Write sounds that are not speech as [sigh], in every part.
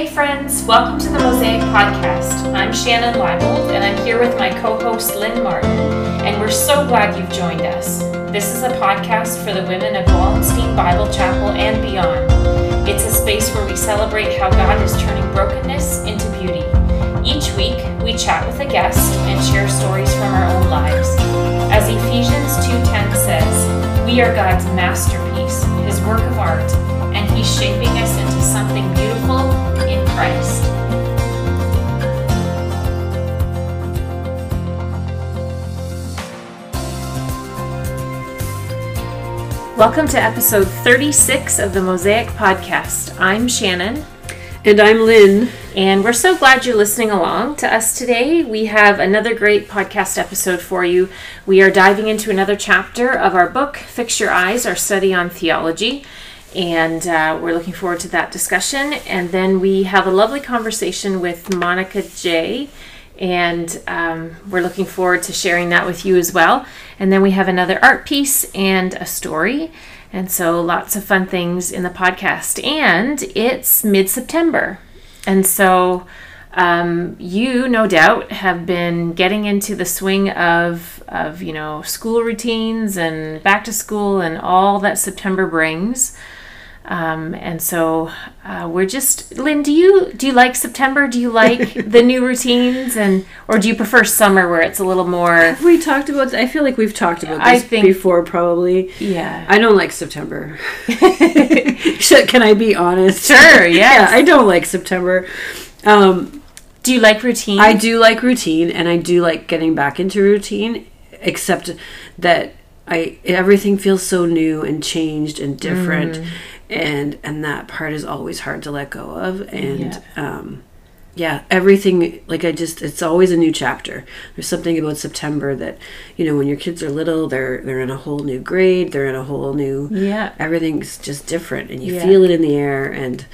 Hey friends, welcome to the Mosaic Podcast. I'm Shannon Leibold and I'm here with my co-host Lynn Martin, and we're so glad you've joined us. This is a podcast for the women of Wallenstein Bible Chapel and beyond. It's a space where we celebrate how God is turning brokenness into beauty. Each week, we chat with a guest and share stories from our own lives. As Ephesians 2:10 says, we are God's masterpiece, his work of art, and he's shaping us into something beautiful Christ. Welcome to episode 36 of the Mosaic Podcast. I'm Shannon. And I'm Lynn. And we're so glad you're listening along to us today. We have another great podcast episode for you. We are diving into another chapter of our book, Fix Your Eyes, our study on theology. And uh, we're looking forward to that discussion. And then we have a lovely conversation with Monica Jay. And um, we're looking forward to sharing that with you as well. And then we have another art piece and a story. And so lots of fun things in the podcast. And it's mid September. And so um, you, no doubt, have been getting into the swing of, of, you know, school routines and back to school and all that September brings. Um, and so uh, we're just Lynn. Do you do you like September? Do you like [laughs] the new routines, and or do you prefer summer where it's a little more? Have we talked about? I feel like we've talked about this think- before, probably. Yeah. I don't like September. [laughs] Can I be honest? Sure, [laughs] yeah. I don't like September. Um, Do you like routine? I do like routine, and I do like getting back into routine, except that I everything feels so new and changed and different, Mm. And and that part is always hard to let go of, and Yeah. um, yeah, everything like I just it's always a new chapter. There's something about September that you know when your kids are little, they're they're in a whole new grade, they're in a whole new Yeah. everything's just different, and you Yeah. feel it in the air and.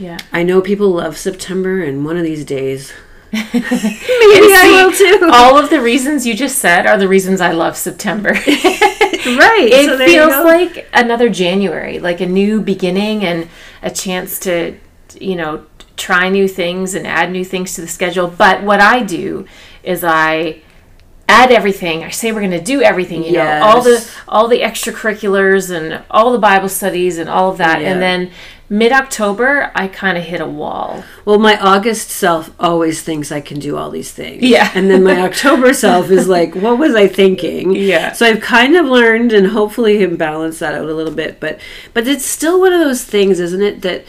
Yeah. I know people love September, and one of these days, [laughs] Maybe I will too. [laughs] All of the reasons you just said are the reasons I love September. [laughs] right. it so feels like another January, like a new beginning and a chance to, you know, try new things and add new things to the schedule. But what I do is I add everything. I say we're going to do everything, you know, all the all the extracurriculars and all the Bible studies and all of that. Yeah. And then mid-October, I kind of hit a wall. Well, my August self always thinks I can do all these things. Yeah. And then my October self is [laughs] like, what was I thinking? Yeah. So I've kind of learned and hopefully can balance that out a little bit. But but it's still one of those things, isn't it, that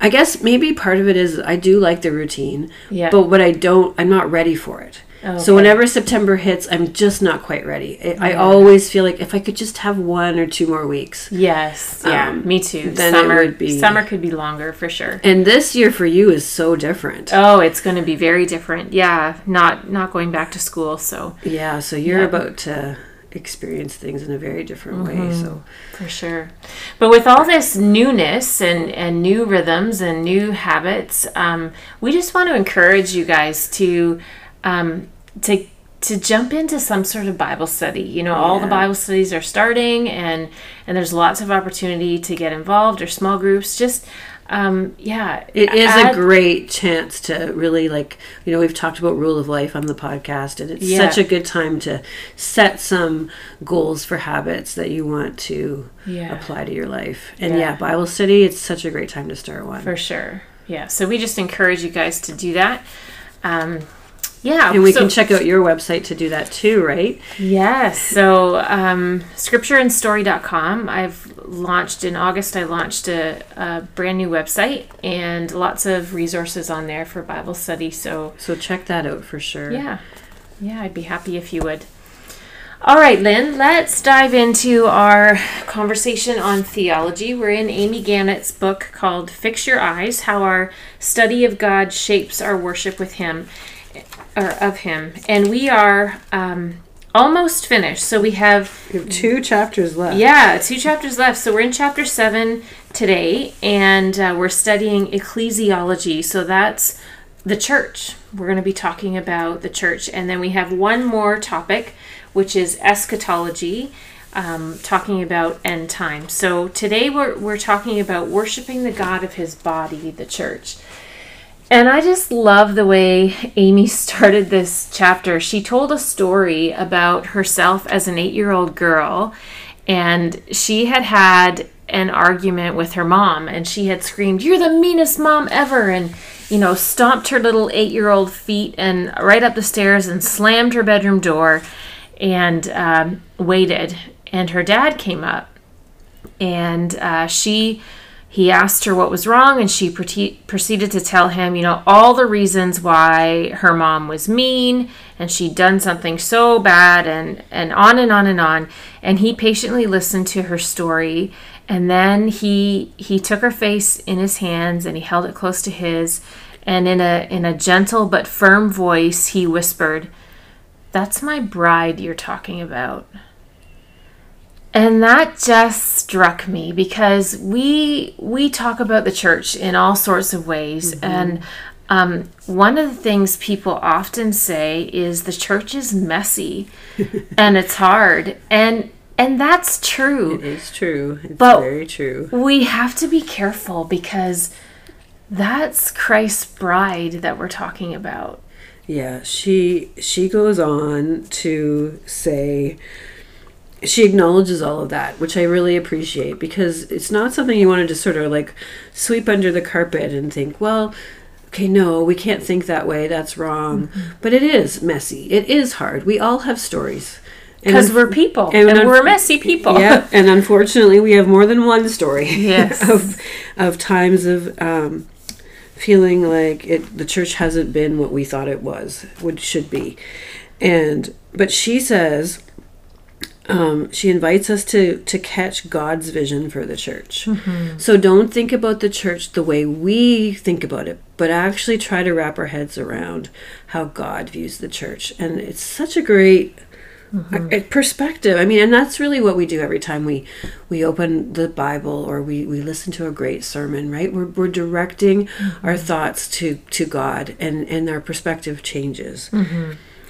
I guess maybe part of it is I do like the routine. Yeah. But what I don't I'm not ready for it. Okay. So whenever September hits, I'm just not quite ready. I, I always feel like if I could just have one or two more weeks. Yes, yeah, Um, me too. then summer would be- summer could be longer for sure. And this year for you is so different. Oh, it's going to be very different. Yeah, not not going back to school, so Yeah, so you're Yeah. about to experience things in a very different way. Mm-hmm. So for sure. But with all this newness and and new rhythms and new habits, um, we just want to encourage you guys to um, to to jump into some sort of Bible study. You know, all the Bible studies are starting, and and there's lots of opportunity to get involved or small groups. Just um, yeah, it is add- a great chance to really like, you know, we've talked about rule of life on the podcast and it's Yeah. such a good time to set some goals for habits that you want to Yeah. apply to your life. And Yeah. yeah, Bible study, it's such a great time to start one. For sure. Yeah. So we just encourage you guys to do that. Um, yeah. and we so- can check out your website to do that too, right? Yes. So um, scriptureandstory.com. I've launched in August, I launched a, a brand new website and lots of resources on there for Bible study. So So check that out for sure. yeah. Yeah, I'd be happy if you would. All right, Lynn, let's dive into our conversation on theology. We're in Amy Gannett's book called Fix Your Eyes How Our Study of God Shapes Our Worship with Him, or of Him. And we are um, almost finished. So we have We have two chapters left. yeah, two chapters left. So we're in chapter seven today, and uh, we're studying ecclesiology. So that's the church. We're going to be talking about the church. And then we have one more topic, which is eschatology. um, talking about end time. So today we're, we're talking about worshiping the God of his body, the church. And I just love the way Amy [laughs] started this chapter. She told a story about herself as an eight year old girl, and she had had an argument with her mom, and she had screamed, You're the meanest mom ever! And, you know, stomped her little eight year old feet and right up the stairs and slammed her bedroom door and um, waited. And her dad came up, and uh, she he asked her what was wrong, and she pre- proceeded to tell him, you know, all the reasons why her mom was mean and she'd done something so bad, and, and on and on and on. And he patiently listened to her story, and then he he took her face in his hands and he held it close to his, and in a in a gentle but firm voice, he whispered, "That's my bride you're talking about." And that just struck me because we we talk about the church in all sorts of ways. Mm-hmm. and um, one of the things people often say is the church is messy [laughs] and it's hard. And and that's true. It is true. It's but very true. we have to be careful because that's christ's bride that we're talking about. Yeah she she goes on to say she acknowledges all of that, which I really appreciate because it's not something you want to just sort of like sweep under the carpet and think, well, okay, no, we can't think that way. That's wrong. Mm-hmm. But it is messy. It is hard. We all have stories. Because we're people and, and un- we're messy people. Yeah, and unfortunately, we have more than one story yes. [laughs] of of times of um, feeling like it the church hasn't been what we thought it was, what should be, and but she says um, she invites us to to catch God's vision for the church. Mm-hmm. So don't think about the church the way we think about it, but actually try to wrap our heads around how God views the church. And it's such a great mm-hmm. perspective. I mean, and that's really what we do every time we we open the Bible or we we listen to a great sermon, right? We're we're directing mm-hmm. our thoughts to to God, and and our perspective changes.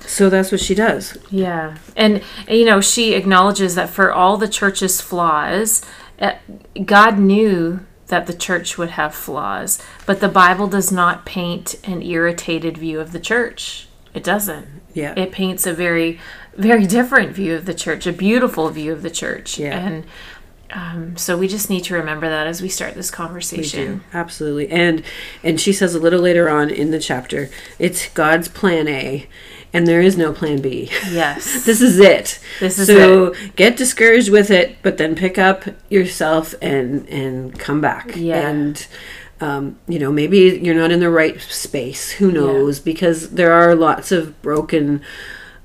So that's what she does. Yeah. And, you know, she acknowledges that for all the church's flaws, eh, God knew that the church would have flaws, but the Bible does not paint an irritated view of the church. It doesn't. Yeah. It paints a very, very different view of the church, a beautiful view of the church. Yeah. And um, so we just need to remember that as we start this conversation. Absolutely. And and she says a little later on in the chapter, it's God's plan A and there is no plan B. Yes. [laughs] this is it. This is so it. get discouraged with it, but then pick up yourself and and come back. Yeah. And um, you know, maybe you're not in the right space. Who knows? Yeah. Because there are lots of broken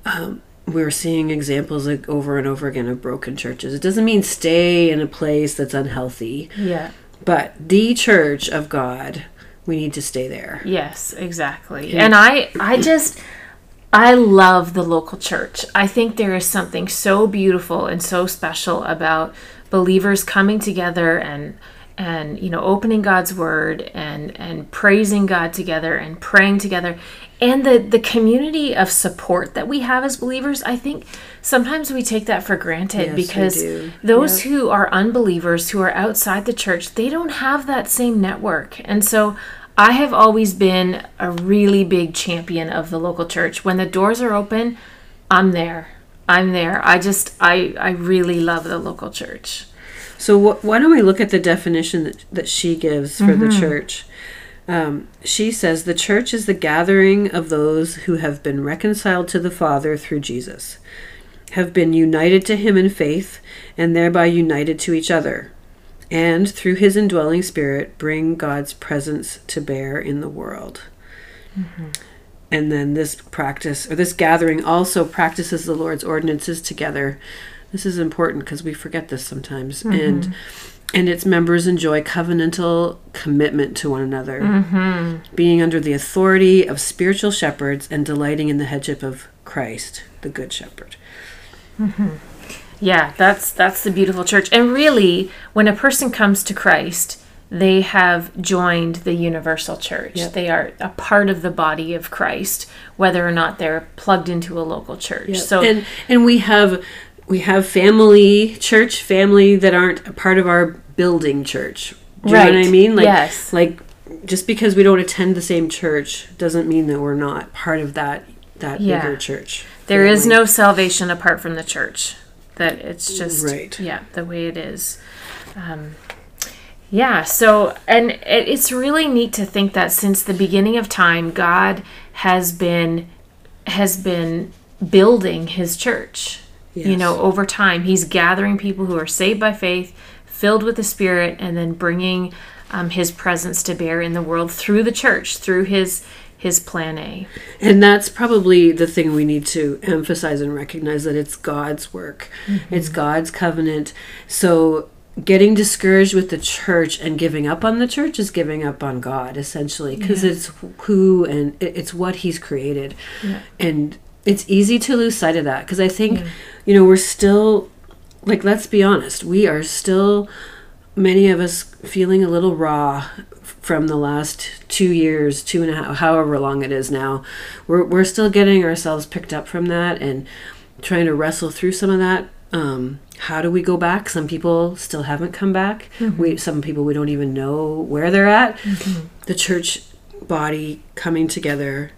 um, we're seeing examples like over and over again of broken churches. It doesn't mean stay in a place that's unhealthy. Yeah. But the church of God, we need to stay there. Yes, exactly. And I I just I love the local church. I think there is something so beautiful and so special about believers coming together and and you know opening God's word and and praising God together and praying together and the the community of support that we have as believers I think sometimes we take that for granted yes, because those yep. who are unbelievers who are outside the church they don't have that same network and so I have always been a really big champion of the local church. When the doors are open, I'm there. I'm there. I just I I really love the local church. So wh- why don't we look at the definition that, that she gives for mm-hmm. the church? Um, she says the church is the gathering of those who have been reconciled to the Father through Jesus, have been united to Him in faith, and thereby united to each other and through his indwelling spirit bring God's presence to bear in the world. Mm-hmm. And then this practice or this gathering also practices the Lord's ordinances together. This is important because we forget this sometimes. Mm-hmm. And and its members enjoy covenantal commitment to one another, mm-hmm. being under the authority of spiritual shepherds and delighting in the headship of Christ, the Good Shepherd. Mm-hmm. Yeah, that's that's the beautiful church. And really, when a person comes to Christ, they have joined the universal church. Yep. They are a part of the body of Christ, whether or not they're plugged into a local church. Yep. So and and we have we have family church family that aren't a part of our building church. Do you know what I mean? Like, Yes. Like just because we don't attend the same church doesn't mean that we're not part of that that Yeah. bigger church. There is family. no salvation apart from the church. That it's just Right. yeah, the way it is. Um, yeah, so and it, it's really neat to think that since the beginning of time, God has been has been building His church. You know, over time, He's gathering people who are saved by faith, filled with the Spirit, and then bringing um, His presence to bear in the world through the church, through His His plan A. And that's probably the thing we need to emphasize and recognize that it's God's work. Mm-hmm. It's God's covenant. So getting discouraged with the church and giving up on the church is giving up on God essentially because Yeah. it's who and it's what he's created. Yeah. And it's easy to lose sight of that because I think Yeah. you know we're still like let's be honest, we are still many of us feeling a little raw from the last two years, two and a half, however long it is now. We're, we're still getting ourselves picked up from that and trying to wrestle through some of that. Um, how do we go back? Some people still haven't come back. We some people we don't even know where they're at. The church body coming together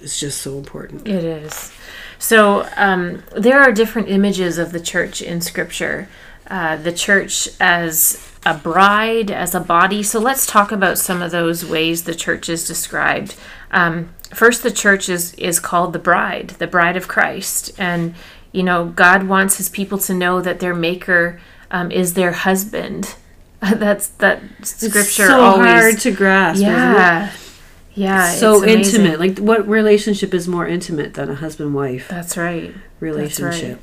is just so important. It is. So um, there are different images of the church in Scripture. Uh, the church as a bride, as a body. So let's talk about some of those ways the church is described. Um, first, the church is is called the bride, the bride of Christ, and you know God wants His people to know that their Maker um, is their husband. [laughs] That's that Scripture it's so always. hard to grasp. yeah, yeah. so intimate. Like what relationship is more intimate than a husband wife That's right. relationship?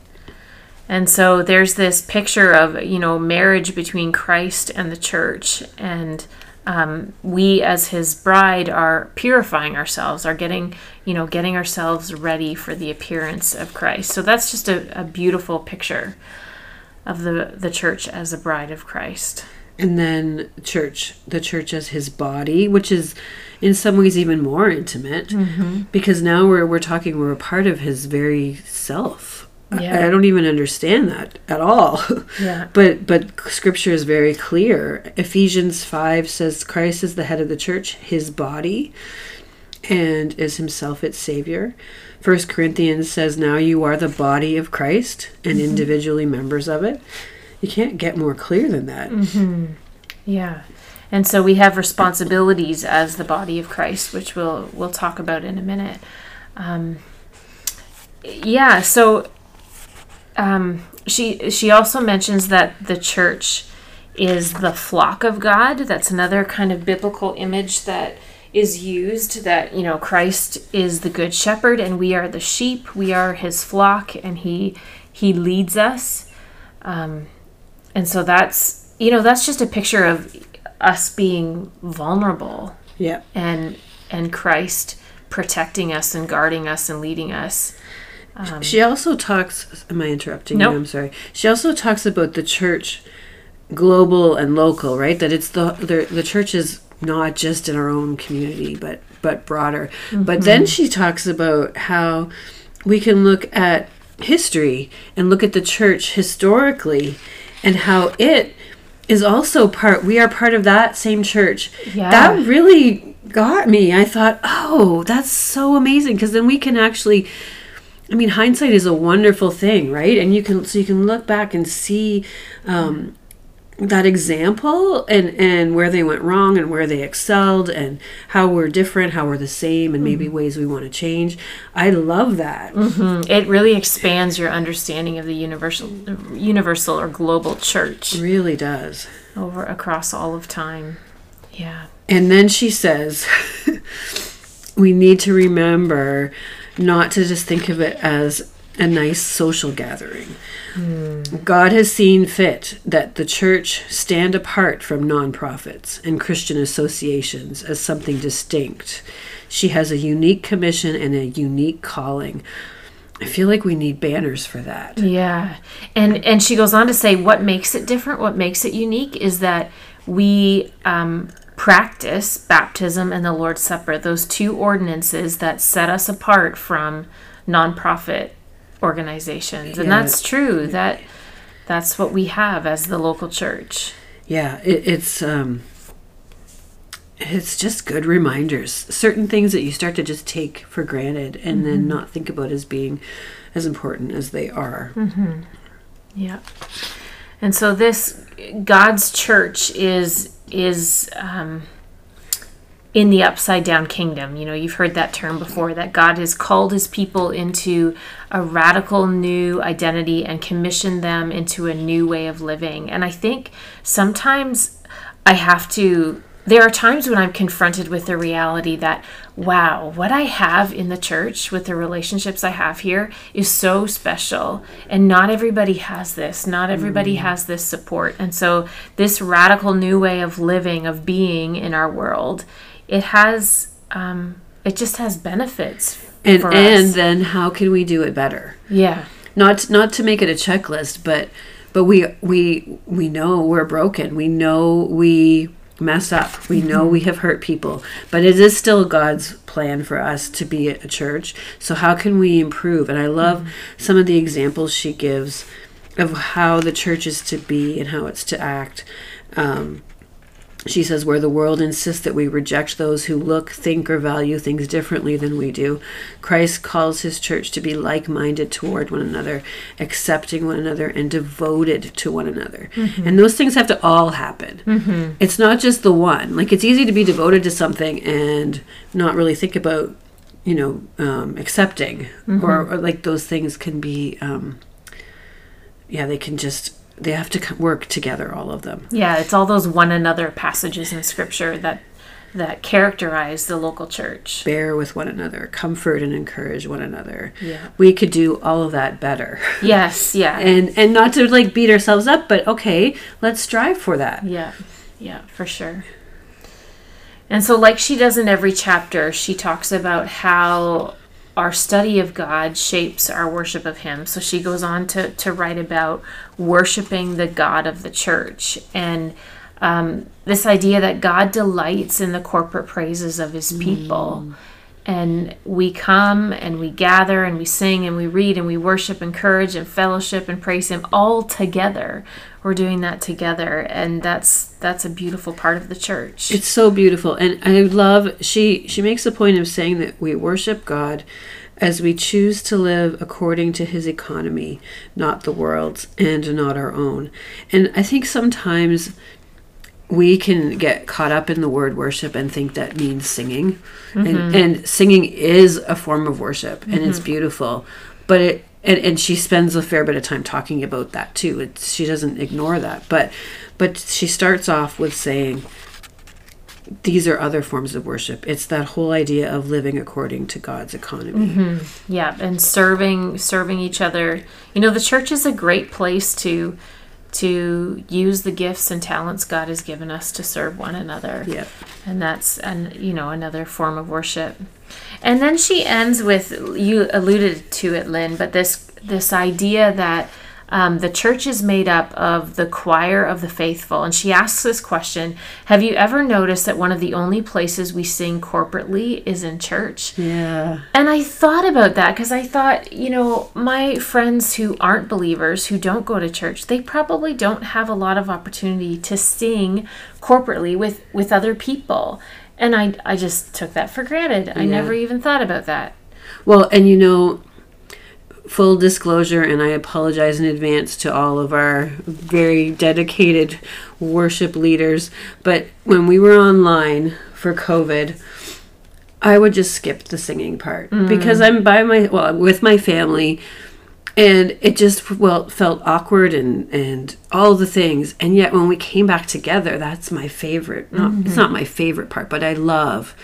And so there's this picture of, you know, marriage between Christ and the church. And um, we, as his bride, are purifying ourselves, are getting, you know, getting ourselves ready for the appearance of Christ. So that's just a, a beautiful picture of the, the church as a bride of Christ. And then church, the church as his body, which is in some ways even more intimate Mm-hmm. because now we're we're talking we're a part of his very self. I- Yeah. I, don't even understand that at all. [laughs] Yeah. but but scripture is very clear. Ephesians 5 says Christ is the head of the church, his body, and is himself its savior. First Corinthians says now you are the body of Christ and Mm-hmm. individually members of it. You can't get more clear than that. Mm-hmm. Yeah. And so we have responsibilities as the body of Christ, which we'll we'll talk about in a minute. Um, yeah. So um, she she also mentions that the church is the flock of God. That's another kind of biblical image that is used. That you know Christ is the good shepherd, and we are the sheep. We are His flock, and He He leads us. Um, and so that's you know that's just a picture of us being vulnerable Yeah. and and Christ protecting us and guarding us and leading us. Um, she also talks. Am I interrupting Nope. you? I'm sorry. She also talks about the church, global and local, right? That it's the the, the church is not just in our own community, but but broader. But mm-hmm. then she talks about how we can look at history and look at the church historically, and how it is also part. We are part of that same church. Yeah. That really got me. I thought, oh, that's so amazing because then we can actually I mean, hindsight is a wonderful thing, right? And you can so you can look back and see um, that example and and where they went wrong and where they excelled and how we're different, how we're the same, and maybe ways we want to change. I love that. It really expands your understanding of the universal universal or global church It really does. over across all of time. Yeah. And then she says, [laughs] we need to remember not to just think of it as a nice social gathering. God has seen fit that the church stand apart from nonprofits and Christian associations as something distinct. She has a unique commission and a unique calling. I feel like we need banners for that. Yeah. And and she goes on to say what makes it different, what makes it unique is that we um, practice baptism and the Lord's Supper, those two ordinances that set us apart from nonprofit organizations. And yeah. that's true. That that's what we have as the local church. Yeah, it, it's um it's just good reminders. Certain things that you start to just take for granted and mm-hmm. then not think about as being as important as they are. Mm-hmm. Yeah. And so this God's church is is um, in the upside down kingdom. You know, you've heard that term before that God has called his people into a radical new identity and commissioned them into a new way of living. And I think sometimes I have to there are times when I'm confronted with the reality that, wow, what I have in the church with the relationships I have here is so special. And not everybody has this. Not everybody mm. has this support. And so, this radical new way of living, of being in our world, it has, um, it just has benefits. And, and then, how can we do it better? Yeah. Not, not to make it a checklist, but but we we we know we're broken. We know we mess up. We know we have hurt people, but it is still God's plan for us to be a church. So how can we improve? And I love some of the examples she gives of how the church is to be and how it's to act. Um, she says, where the world insists that we reject those who look, think, or value things differently than we do, Christ calls his church to be like minded toward one another, accepting one another, and devoted to one another. Mm-hmm. And those things have to all happen. Mm-hmm. It's not just the one. Like, it's easy to be devoted to something and not really think about, you know, um, accepting, mm-hmm. or, or, like those things can be, um, yeah, they can just they have to work together all of them. Yeah it's all those one another passages in scripture that that characterize the local church. Bear with one another comfort and encourage one another. Yeah. We could do all of that better. [laughs] Yes yeah. And and not to like beat ourselves up but okay let's strive for that. Yeah yeah for sure. And so like she does in every chapter she talks about how our study of God shapes our worship of Him. So she goes on to, to write about worshiping the God of the church and um, this idea that God delights in the corporate praises of His people. Mm. And we come and we gather and we sing and we read and we worship, encourage and fellowship and praise Him all together. We're doing that together, and that's that's a beautiful part of the church. It's so beautiful, and I love she she makes a point of saying that we worship God as we choose to live according to his economy, not the world's and not our own. And I think sometimes we can get caught up in the word worship and think that means singing. Mm-hmm. And, and singing is a form of worship and mm-hmm. it's beautiful. But it and, and she spends a fair bit of time talking about that too. She doesn't ignore that. But but she starts off with saying these are other forms of worship. It's that whole idea of living according to God's economy. Mm-hmm. Yeah, and serving serving each other. You know, the church is a great place to to use the gifts and talents God has given us to serve one another. Yeah. And that's and you know another form of worship. And then she ends with you alluded to it Lynn, but this this idea that um, the church is made up of the choir of the faithful. And she asks this question Have you ever noticed that one of the only places we sing corporately is in church? Yeah. And I thought about that because I thought, you know, my friends who aren't believers, who don't go to church, they probably don't have a lot of opportunity to sing corporately with, with other people. And I, I just took that for granted. I never even thought about that. Well, and you know, full disclosure, and I apologize in advance to all of our very dedicated worship leaders, but when we were online for COVID, I would just skip the singing part mm. because I'm by my well with my family and it just well felt awkward and and all the things and yet when we came back together that's my favorite not mm-hmm. it's not my favorite part but I love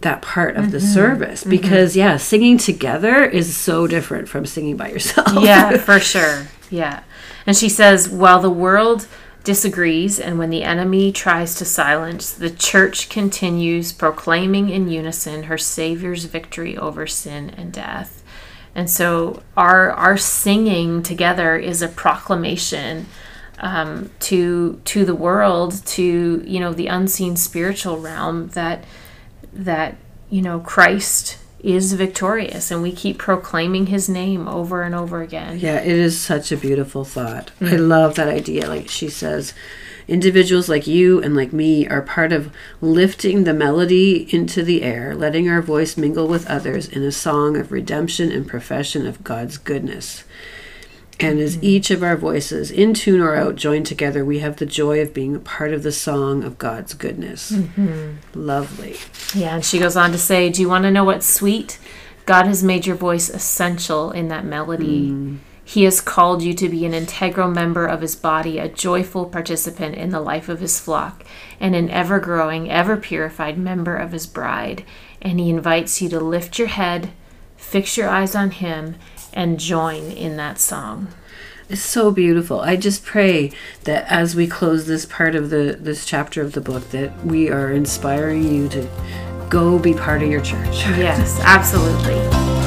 that part of mm-hmm. the service mm-hmm. because mm-hmm. yeah singing together is so different from singing by yourself yeah [laughs] for sure yeah and she says while the world disagrees and when the enemy tries to silence the church continues proclaiming in unison her savior's victory over sin and death and so our our singing together is a proclamation um, to to the world to you know the unseen spiritual realm that that you know Christ is victorious and we keep proclaiming his name over and over again. Yeah, it is such a beautiful thought. Mm. I love that idea. Like she says, individuals like you and like me are part of lifting the melody into the air, letting our voice mingle with others in a song of redemption and profession of God's goodness. And as each of our voices, in tune or out, join together, we have the joy of being a part of the song of God's goodness. Mm-hmm. Lovely. Yeah, and she goes on to say, Do you want to know what's sweet? God has made your voice essential in that melody. Mm. He has called you to be an integral member of his body, a joyful participant in the life of his flock, and an ever growing, ever purified member of his bride. And he invites you to lift your head, fix your eyes on him, and join in that song. It's so beautiful. I just pray that as we close this part of the this chapter of the book that we are inspiring you to go be part of your church. Yes, absolutely.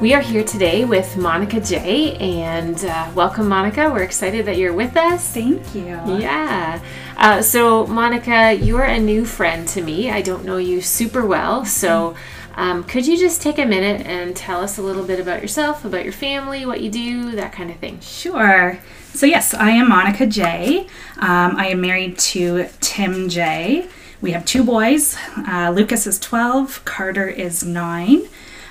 We are here today with Monica Jay. And uh, welcome, Monica. We're excited that you're with us. Thank you. Yeah. Uh, so, Monica, you're a new friend to me. I don't know you super well. So, um, could you just take a minute and tell us a little bit about yourself, about your family, what you do, that kind of thing? Sure. So, yes, I am Monica Jay. Um, I am married to Tim Jay. We have two boys. Uh, Lucas is 12, Carter is 9.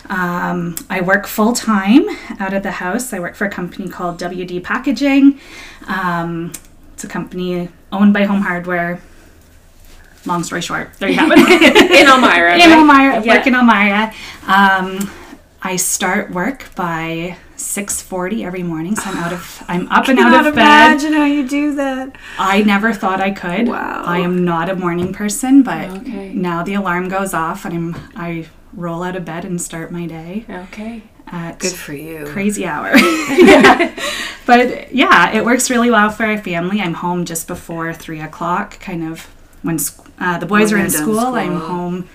Um, I work full time out of the house. I work for a company called WD Packaging. Um, it's a company owned by Home Hardware. Long story short, there you have it. [laughs] in Elmira. [laughs] in right? Elmira, yeah. work in Elmira. Um, I start work by 6:40 every morning, so I'm out of I'm [sighs] up and out of bed. Imagine how you do that. I never thought I could. Wow. I am not a morning person, but okay. now the alarm goes off and I'm I roll out of bed and start my day. Okay. At Good for you. Crazy hour. yeah. [laughs] [laughs] But yeah, it works really well for our family. I'm home just before three o'clock, kind of when uh, the boys when are in school, school, I'm home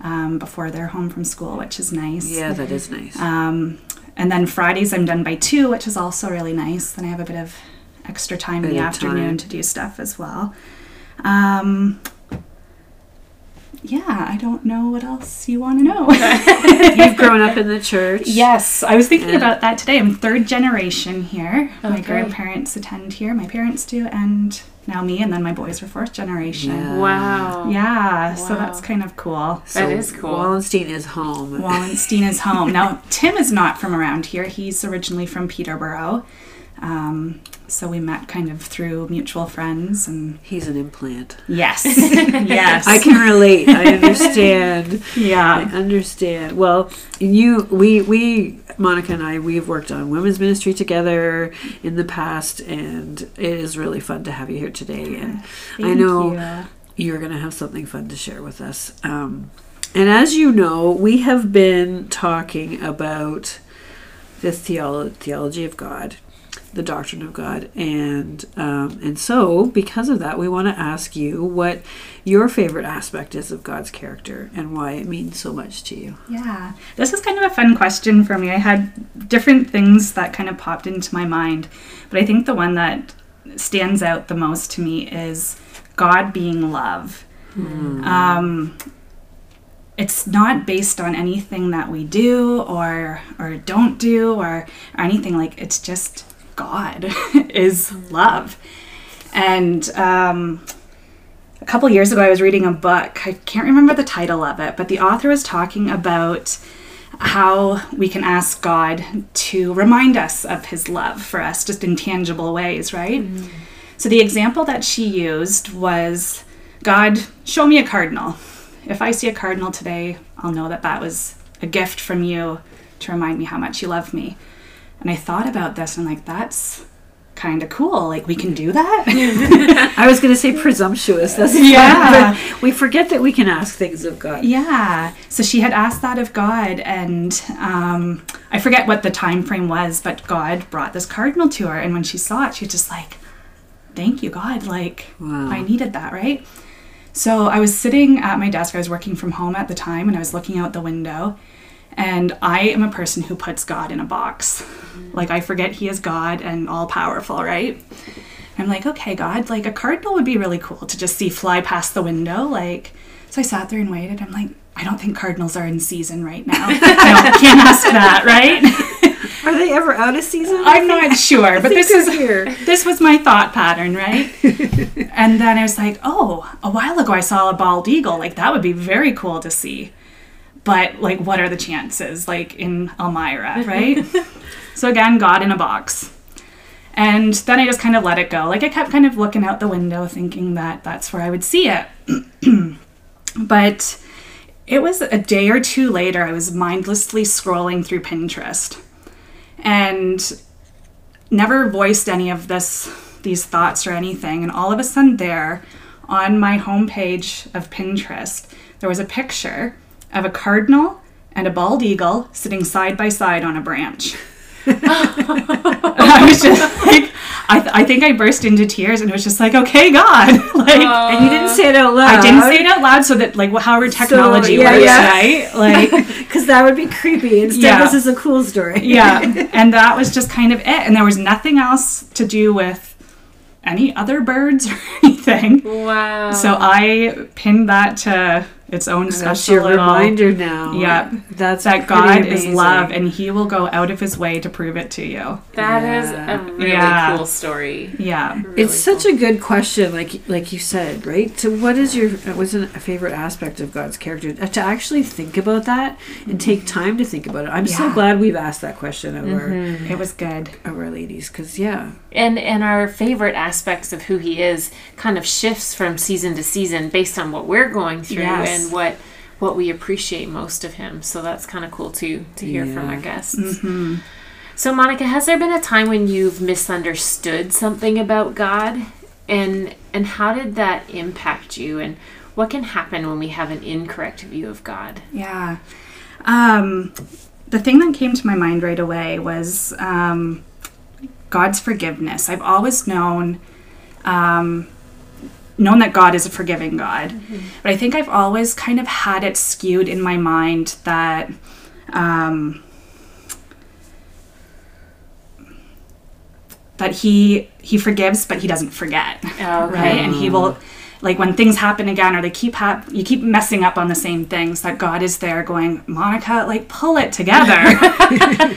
um, before they're home from school, which is nice. Yeah, that is nice. Um, and then Fridays I'm done by two, which is also really nice. Then I have a bit of extra time bit in the afternoon time. to do stuff as well. Um, yeah, I don't know what else you want to know. [laughs] You've grown up in the church. Yes, I was thinking yeah. about that today. I'm third generation here. Okay. My grandparents attend here, my parents do, and now me, and then my boys are fourth generation. Yeah. Wow. Yeah, wow. so that's kind of cool. So that is cool. Wallenstein is home. Wallenstein is home. Now, Tim is not from around here. He's originally from Peterborough. Um, so we met kind of through mutual friends and he's an implant. Yes. [laughs] Yes. I can relate. I understand. Yeah. I understand. Well you we we monica and i we've worked on women's ministry together in the past and it is really fun to have you here today. And Thank i know you. are going to have something fun to share with us. Um, and as you know we have been talking about the theolo- theology of god the doctrine of God, and um, and so because of that, we want to ask you what your favorite aspect is of God's character and why it means so much to you. Yeah, this is kind of a fun question for me. I had different things that kind of popped into my mind, but I think the one that stands out the most to me is God being love. Mm. Um, it's not based on anything that we do or or don't do or, or anything like it's just God [laughs] is love. And um, a couple years ago, I was reading a book. I can't remember the title of it, but the author was talking about how we can ask God to remind us of his love for us just in tangible ways, right? Mm-hmm. So the example that she used was God, show me a cardinal. If I see a cardinal today, I'll know that that was a gift from you to remind me how much you love me. And I thought about this and I'm like, that's kind of cool. Like we can do that. [laughs] I was going to say presumptuous. That's yeah. Fun, we forget that we can ask things of God. Yeah. So she had asked that of God, and um, I forget what the time frame was, but God brought this cardinal to her, and when she saw it, she was just like, "Thank you, God! Like wow. I needed that, right?" So I was sitting at my desk. I was working from home at the time, and I was looking out the window, And I am a person who puts God in a box. Like I forget he is God and all powerful, right? I'm like, okay, God, like a cardinal would be really cool to just see fly past the window. Like, so I sat there and waited. I'm like, I don't think cardinals are in season right now. [laughs] no, can't ask that, right? [laughs] Are they ever out of season? I'm not sure, but this is here. [laughs] this was my thought pattern, right? and then I was like, oh, a while ago I saw a bald eagle. Like that would be very cool to see. But like, what are the chances? Like in Elmira, [laughs] right? so again, God in a box. And then I just kind of let it go. Like I kept kind of looking out the window, thinking that that's where I would see it. [clears throat] but it was a day or two later, I was mindlessly scrolling through Pinterest and never voiced any of this these thoughts or anything. And all of a sudden, there on my homepage of Pinterest, there was a picture of a cardinal and a bald eagle sitting side by side on a branch. I was just [laughs] like, I, th- I think I burst into tears and it was just like, okay, God, [laughs] like, and you didn't say it out loud. I didn't say it out loud so that like however technology yeah, works, yeah. right? Like, [laughs] Because that would be creepy. Instead, Yeah. this is a cool story. yeah, and that was just kind of it, and there was nothing else to do with any other birds or anything. Wow. So I pinned that to its own That's special your little reminder now. Yeah. That's that pretty God is love, and He will go out of His way to prove it to you. that is Yeah. a really Yeah. cool story. Yeah. Really It's such cool. a good question, like like you said, right? So, what is your uh, what's a favorite aspect of God's character? Uh, To actually think about that and take mm-hmm. time to think about it. I'm so glad we've asked that question of mm-hmm. It was good. our of our ladies, because yeah, and and our favorite aspects of who he is kind of shifts from season to season based on what we're going through Yes. and what what we appreciate most of him. So that's kind of cool too to hear from our guests. So Monica, has there been a time when you've misunderstood something about God, and and how did that impact you, and what can happen when we have an incorrect view of God? Yeah. Um, the thing that came to my mind right away was um, God's forgiveness. I've always known um, known that God is a forgiving God, but I think I've always kind of had it skewed in my mind that. Um, that he he forgives but he doesn't forget Okay. [laughs] right? And he will like when things happen again or they keep hap- you keep messing up on the same things that god is there going monica like pull it together. [laughs] [laughs]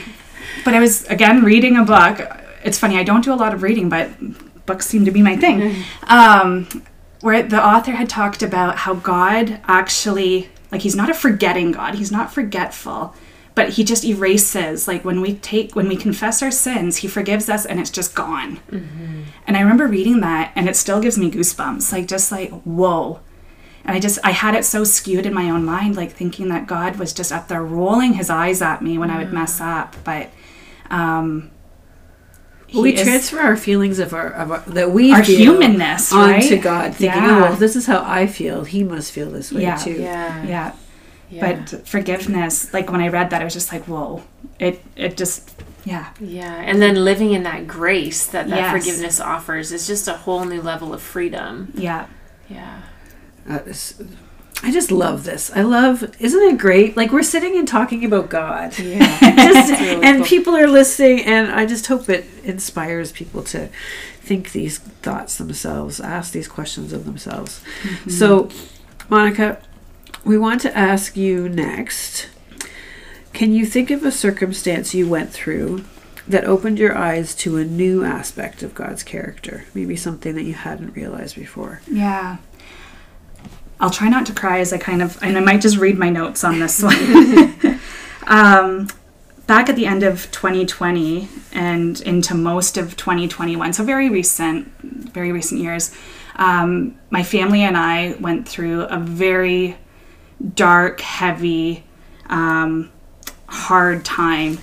But i was again reading a book. It's funny i don't do a lot of reading but books seem to be my thing. Um, where the author had talked about how god actually like he's not a forgetting god he's not forgetful but he just erases like when we take when we confess our sins he forgives us and it's just gone and I remember reading that and it still gives me goosebumps. Like just like, whoa. And I just I had it so skewed in my own mind, like thinking that God was just up there rolling his eyes at me when I would mess up. But um we is transfer our feelings of our, of our that we our feel humanness, right? onto God, thinking, Yeah. "Oh, well, this is how I feel. He must feel this way Yeah. too." Yeah. Yeah. Yeah. But forgiveness, like when I read that, I was just like, whoa. It it just yeah. Yeah, and then living in that grace that that Yes. forgiveness offers is just a whole new level of freedom. Yeah. Yeah. Uh, this- I just love this. I love. Isn't it great? Like we're sitting and talking about God. Yeah. [laughs] just, really and cool. people are listening and i just hope it inspires people to think these thoughts themselves ask these questions of themselves mm-hmm. so monica we want to ask you next can you think of a circumstance you went through that opened your eyes to a new aspect of god's character maybe something that you hadn't realized before Yeah. I'll try not to cry as I kind of, and I might just read my notes on this one. [laughs] um, back at the end of 2020 and into most of 2021, so very recent, very recent years, um, my family and I went through a very dark, heavy, um, hard time.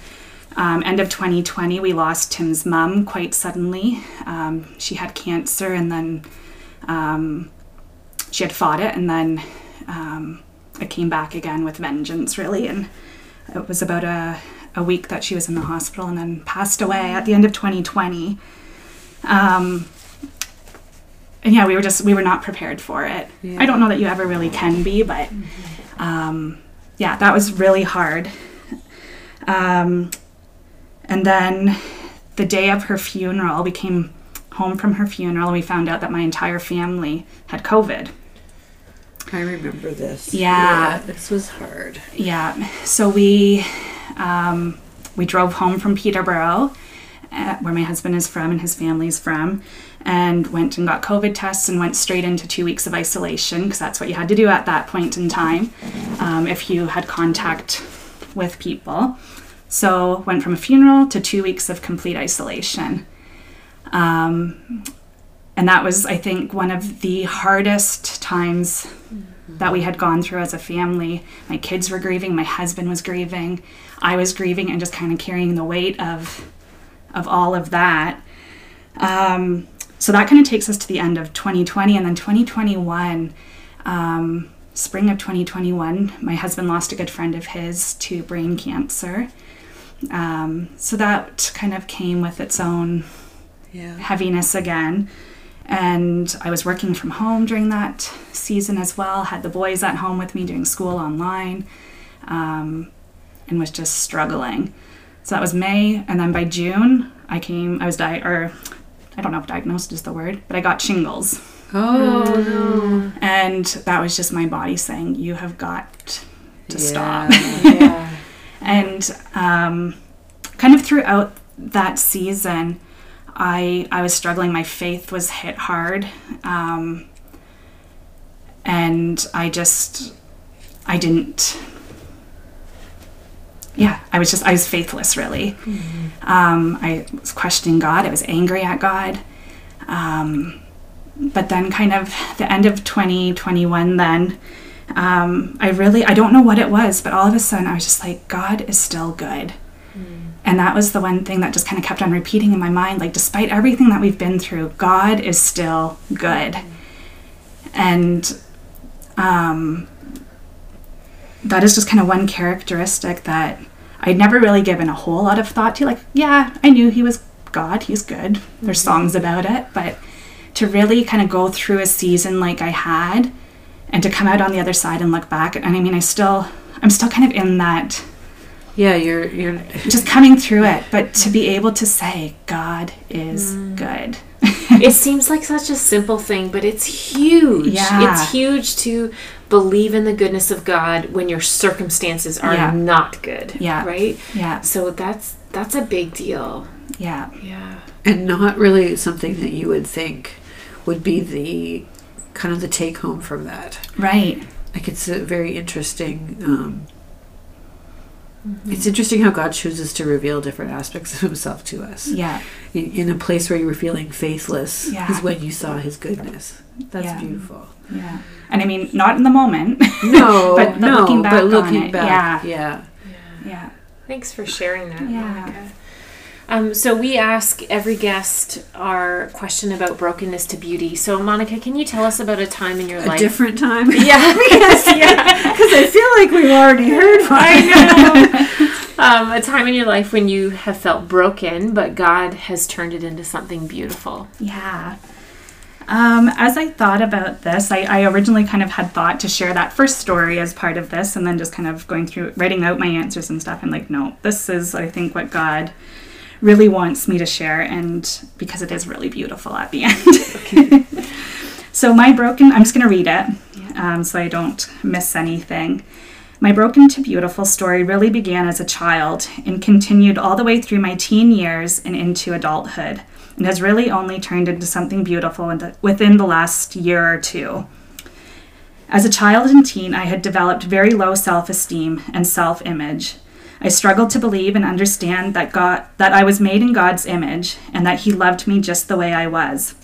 Um, end of 2020, we lost Tim's mum quite suddenly. Um, she had cancer and then um, she had fought it and then um, it came back again with vengeance, really. And it was about a, a week that she was in the hospital and then passed away at the end of 2020. Um, and yeah, we were just, we were not prepared for it. I don't know that you ever really can be, but um, yeah, that was really hard. Um, and then the day of her funeral, we came home from her funeral and we found out that my entire family had COVID. I remember this. Yeah. this was hard. Yeah. So we um, we drove home from Peterborough, uh, where my husband is from and his family's from, and went and got COVID tests and went straight into two weeks of isolation because that's what you had to do at that point in time um, if you had contact with people. So went from a funeral to two weeks of complete isolation. Um, and that was, I think, one of the hardest times that we had gone through as a family. My kids were grieving, my husband was grieving, I was grieving, and just kind of carrying the weight of of all of that. Um, so that kind of takes us to the end of 2020, and then 2021. Um, spring of 2021, my husband lost a good friend of his to brain cancer. Um, so that kind of came with its own Yeah. heaviness again. And I was working from home during that season as well, had the boys at home with me doing school online, um, and was just struggling. So that was May, and then by June, I came, I was di- or I don't know if diagnosed is the word, but I got shingles. Oh no. And that was just my body saying, You have got to stop. Yeah. [laughs] and um, kind of throughout that season I, I was struggling. My faith was hit hard um, and i just i didn't yeah i was just i was faithless really. Um, i was questioning god. I was angry at god. Um, but then kind of the end of 2021 then um, i really i don't know what it was but all of a sudden i was just like god is still good and that was the one thing that just kind of kept on repeating in my mind like despite everything that we've been through god is still good. And um, that is just kind of one characteristic that i'd never really given a whole lot of thought to like yeah i knew he was god he's good. There's songs about it but to really kind of go through a season like i had and to come out on the other side and look back and i mean i still i'm still kind of in that Yeah, you're you're just coming through it, but to be able to say God is good. it [laughs] seems like such a simple thing, but it's huge. Yeah. It's huge to believe in the goodness of God when your circumstances are Yeah. not good. Yeah. Right? Yeah, So that's that's a big deal. yeah, Yeah. and not really something that you would think would be the kind of the take home from that. right. Like it's a very interesting. Um, Mm-hmm. It's interesting how God chooses to reveal different aspects of Himself to us. Yeah, In, in a place where you were feeling faithless, Yeah. is when you saw His goodness. That's Yeah. beautiful. yeah. And I mean, not in the moment. [laughs] No, But- but no, looking back but on looking it, back, yeah. yeah, Thanks for sharing that, Yeah. Oh Monica. Um, so we ask every guest our question about brokenness to beauty. So Monica, can you tell us about a time in your life? A life? different time. [laughs] yeah, [laughs] because, yeah. Because I feel like we've already heard [laughs] one. I know. um, a time in your life when you have felt broken, but God has turned it into something beautiful. yeah. Um, as I thought about this, I, I originally kind of had thought to share that first story as part of this, and then just kind of going through writing out my answers and stuff. And like, no, this is I think what God really wants me to share, and because it is really beautiful at the end. [laughs] so my broken, I'm just going to read it, um, so I don't miss anything. My broken to beautiful story really began as a child and continued all the way through my teen years and into adulthood, and has really only turned into something beautiful the, within the last year or two. As a child and teen, I had developed very low self-esteem and self-image. I struggled to believe and understand that God that I was made in God's image and that he loved me just the way I was.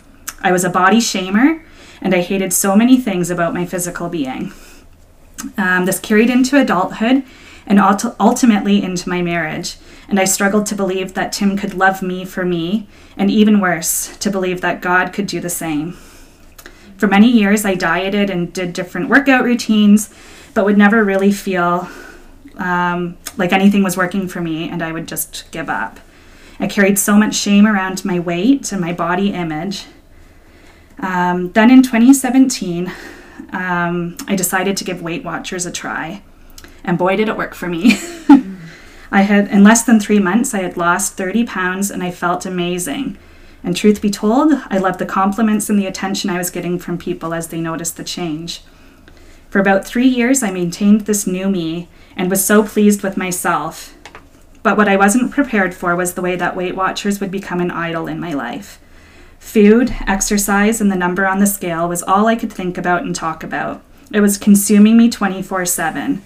I was a body shamer and I hated so many things about my physical being. Um, this carried into adulthood and ult- ultimately into my marriage. And I struggled to believe that Tim could love me for me, and even worse, to believe that God could do the same. For many years, I dieted and did different workout routines, but would never really feel um, like anything was working for me, and I would just give up. I carried so much shame around my weight and my body image. Um, then in 2017, um, I decided to give Weight Watchers a try. And boy, did it work for me. [laughs] I had, in less than three months, I had lost 30 pounds and I felt amazing. And truth be told, I loved the compliments and the attention I was getting from people as they noticed the change. For about three years, I maintained this new me and was so pleased with myself. But what I wasn't prepared for was the way that Weight Watchers would become an idol in my life. Food, exercise, and the number on the scale was all I could think about and talk about. It was consuming me 24 7.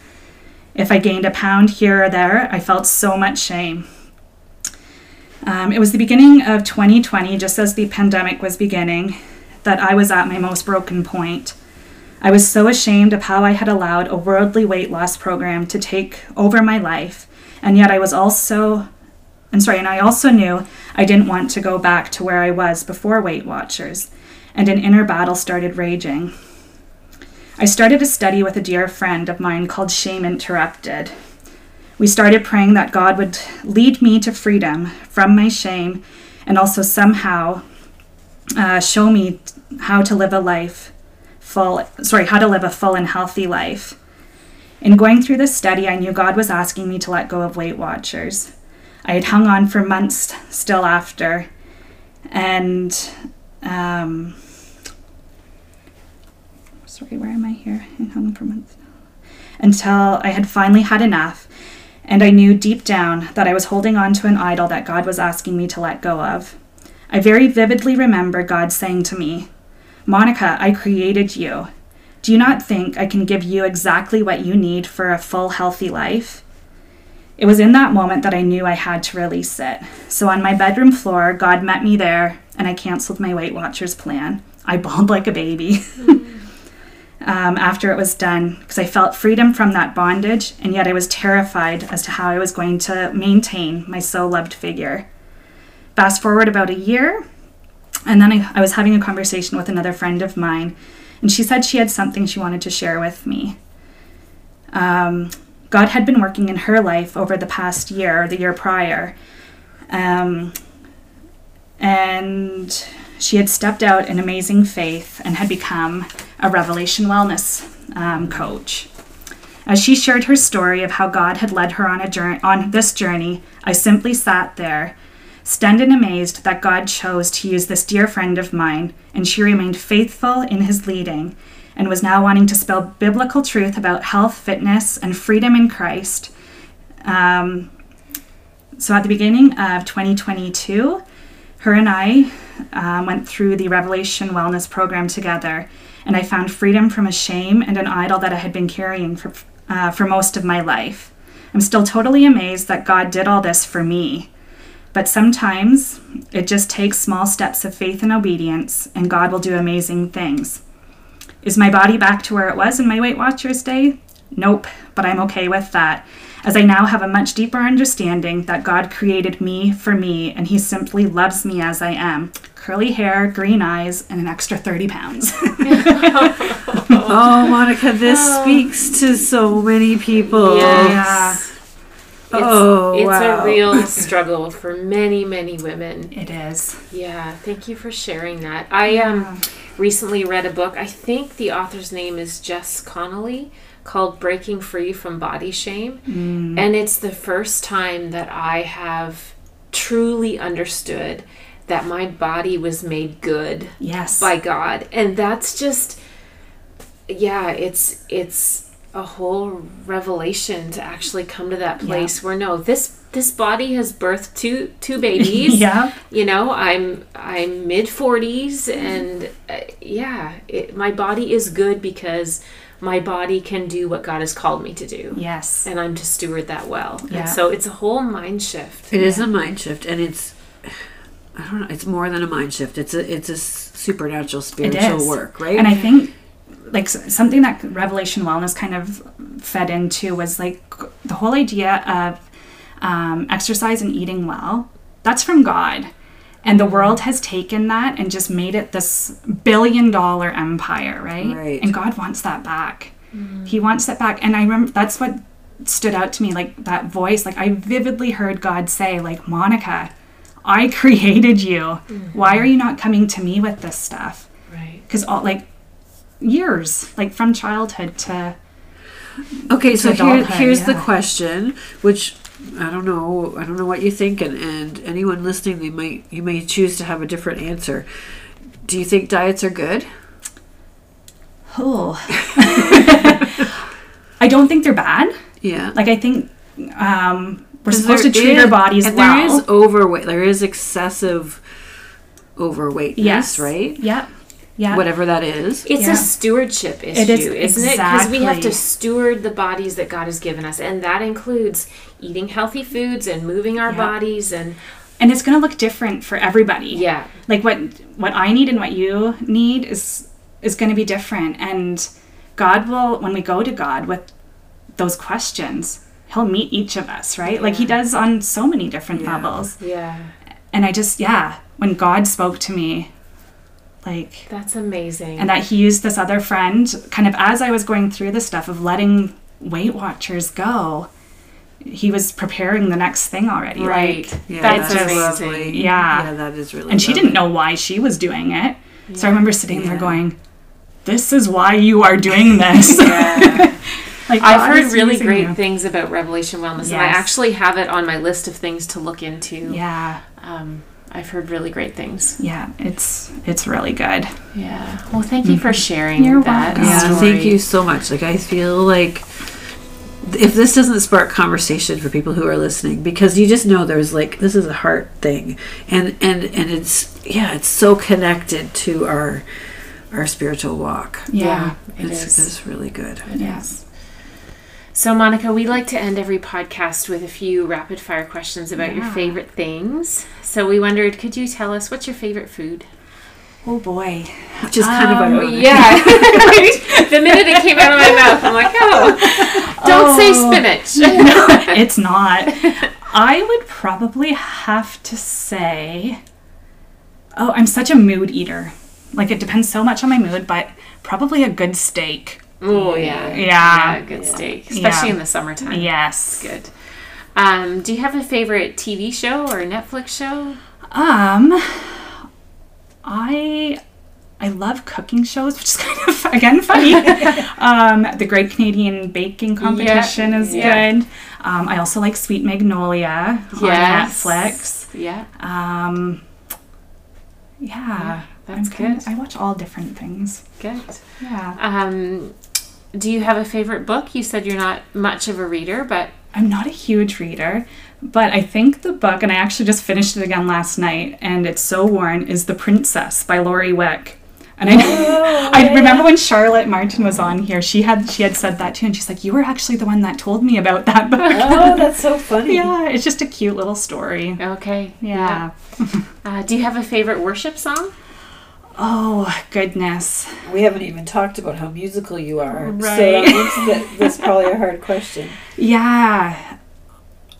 If I gained a pound here or there, I felt so much shame. Um, it was the beginning of 2020, just as the pandemic was beginning, that I was at my most broken point. I was so ashamed of how I had allowed a worldly weight loss program to take over my life, and yet I was also, I'm sorry, and I also knew I didn't want to go back to where I was before Weight Watchers, and an inner battle started raging. I started a study with a dear friend of mine called Shame Interrupted. We started praying that God would lead me to freedom from my shame and also somehow uh, show me how to live a life full, sorry, how to live a full and healthy life. In going through this study, I knew God was asking me to let go of Weight Watchers. I had hung on for months still after, and um, sorry, where am I here? I hung on for months until I had finally had enough, and I knew deep down that I was holding on to an idol that God was asking me to let go of. I very vividly remember God saying to me, Monica, I created you. Do you not think I can give you exactly what you need for a full, healthy life? It was in that moment that I knew I had to release it. So on my bedroom floor, God met me there, and I canceled my Weight Watchers plan. I bawled like a baby. [laughs] um, after it was done because I felt freedom from that bondage, and yet I was terrified as to how I was going to maintain my so loved figure. Fast forward about a year, and then I, I was having a conversation with another friend of mine, and she said she had something she wanted to share with me. Um, God had been working in her life over the past year, the year prior. Um, and she had stepped out in amazing faith and had become a Revelation Wellness um, coach. As she shared her story of how God had led her on a journey, on this journey, I simply sat there, stunned and amazed that God chose to use this dear friend of mine, and she remained faithful in His leading, and was now wanting to spell biblical truth about health, fitness, and freedom in Christ. Um, so at the beginning of 2022, her and I um, went through the Revelation Wellness program together, and I found freedom from a shame and an idol that I had been carrying for, uh, for most of my life. I'm still totally amazed that God did all this for me. But sometimes it just takes small steps of faith and obedience, and God will do amazing things. Is my body back to where it was in my Weight Watchers day? Nope, but I'm okay with that as I now have a much deeper understanding that God created me for me and He simply loves me as I am. Curly hair, green eyes, and an extra 30 pounds. [laughs] [laughs] oh, Monica, this oh. speaks to so many people. Yeah. Oh, it's wow. a real [laughs] struggle for many, many women. It is. Yeah, thank you for sharing that. I um recently read a book. I think the author's name is Jess Connolly called Breaking Free from Body Shame. Mm. And it's the first time that I have truly understood that my body was made good yes by God. And that's just yeah, it's it's a whole revelation to actually come to that place yeah. where no, this this body has birthed two two babies. [laughs] yeah, you know, I'm I'm mid forties, and uh, yeah, it, my body is good because my body can do what God has called me to do. Yes. And I'm to steward that well. Yeah. And so it's a whole mind shift. It yeah. is a mind shift and it's I don't know, it's more than a mind shift. It's a it's a supernatural spiritual work, right? And I think like something that Revelation Wellness kind of fed into was like the whole idea of um, exercise and eating well. That's from God. And the world has taken that and just made it this billion dollar empire, right? Right. And God wants that back. Mm. He wants that back. And I remember that's what stood out to me, like that voice. Like I vividly heard God say, like, Monica, I [laughs] created you. Mm-hmm. Why are you not coming to me with this stuff? Right. Because all like years, like from childhood to Okay, to so here, here's yeah. the question, which I don't know. I don't know what you think, and, and anyone listening, they might you may choose to have a different answer. Do you think diets are good? Oh, [laughs] I don't think they're bad. Yeah. Like I think um, we're supposed to treat is- our bodies and well. There is overweight. There is excessive overweightness, yes, right? Yep. Yeah. Whatever that is. It's Yeah. a stewardship issue, It is, isn't it? Because we have to steward the bodies that God has given us, and that includes eating healthy foods and moving our Yeah. bodies and and it's going to look different for everybody. yeah, Like what what I need and what you need is is going to be different and God will when we go to God with those questions, he'll meet each of us, right? Like he does on so many different Yeah. levels. yeah. And I just yeah, when God spoke to me like That's amazing. and that he used this other friend kind of as I was going through the stuff of letting Weight Watchers go, he was preparing the next thing already. right. Like, Yeah, that's, that's amazing. lovely. Yeah. Yeah, that is really. and she lovely. didn't know why she was doing it. So I remember sitting there going, "This is why you are doing this." [laughs] [laughs] Like I've heard really great you. things about Revelation Wellness, and I actually have it on my list of things to look into. Yeah, Um, I've heard really great things. yeah, it's it's really good. Yeah. Well, thank you for mm-hmm. sharing You're that. welcome. Yeah, story. thank you so much. Like I feel like if this doesn't spark conversation for people who are listening, because you just know there's like this is a heart thing, and and and it's yeah, it's so connected to our our spiritual walk. Yeah, it it's, is. it's really good. It Yeah. is. So, Monica, we like to end every podcast with a few rapid fire questions about your favorite things. So, we wondered, could you tell us what's your favorite food? Oh boy. Which is kind of Um, ironic. Yeah. [laughs] [laughs] the minute it came out of my mouth, I'm like, oh, don't say Oh. spinach. [laughs] it's not. I would probably have to say, oh, I'm such a mood eater. Like it depends so much on my mood, but probably a good steak. oh, yeah. Yeah. Yeah, good steak, especially Yeah. in the summertime. Yes. Good. Um, do you have a favorite TV show or Netflix show? Um, I I love cooking shows, which is [laughs] kind of again funny. [laughs] um, the Great Canadian Baking Competition is yeah. good. Um, I also like Sweet Magnolia Yes. on Netflix. Yeah. Um, yeah, that's I'm good. I watch all different things. Good. Yeah, Um, do you have a favorite book? You said you're not much of a reader, but I'm not a huge reader, but I think the book, and I actually just finished it again last night, and it's so worn, is The Princess by Lori Wick. And I, [laughs] I remember when Charlotte Martin was on here, she had she had said that too, and she's like, "You were actually the one that told me about that book." Oh, that's so funny. [laughs] yeah, it's just a cute little story. okay. Yeah. Uh, do you have a favorite worship song? Oh goodness. We haven't even talked about how musical you are. So Right. that means that that's probably a hard question. [laughs] Yeah.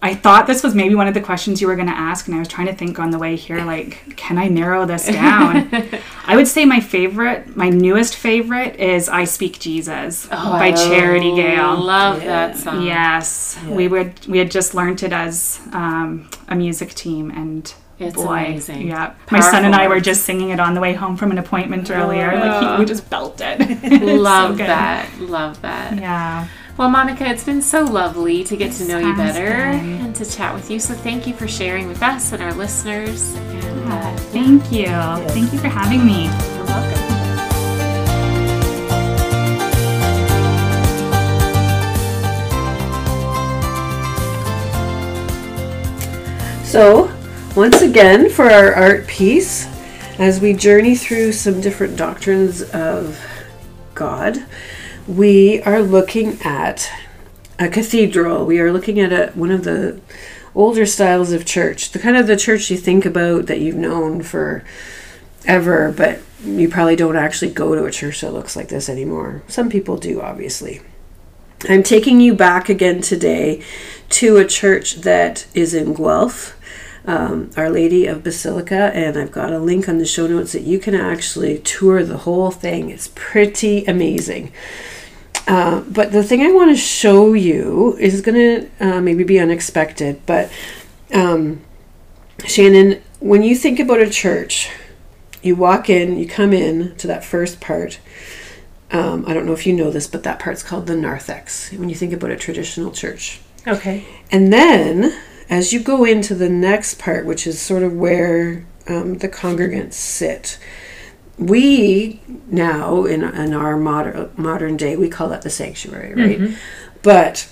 I thought this was maybe one of the questions you were going to ask, and I was trying to think on the way here, like, can I narrow this down? [laughs] I would say my favorite, my newest favorite, is "I Speak Jesus" by Charity Gayle. I love Yeah. that song. Yes, Yeah. we would we had just learned it as um, a music team, and It's boy, amazing. yeah, my son and I were just singing it on the way home from an appointment earlier. Like he, we just belt it. [laughs] It's Love so that. Love that. Yeah. Well, Monica, it's been so lovely to get to know you better been. and to chat with you. So thank you for sharing with us and our listeners. And uh, Thank you. Thank you for having me. you're welcome. So, once again, for our art piece, as we journey through some different doctrines of God, we are looking at a cathedral. We are looking at a, one of the older styles of church, the kind of the church you think about that you've known for ever, but you probably don't actually go to a church that looks like this anymore. Some people do, obviously. I'm taking you back again today to a church that is in Guelph, um, Our Lady of Basilica, and I've got a link on the show notes that you can actually tour the whole thing. It's pretty amazing. Uh, but the thing I want to show you is going to uh, maybe be unexpected, but um, Shannon, when you think about a church, you walk in, you come in to that first part. Um, I don't know if you know this, but that part's called the narthex when you think about a traditional church. Okay. And then, as you go into the next part, which is sort of where um, the congregants sit, we now in, in our modern modern day we call that the sanctuary, right? Mm-hmm. But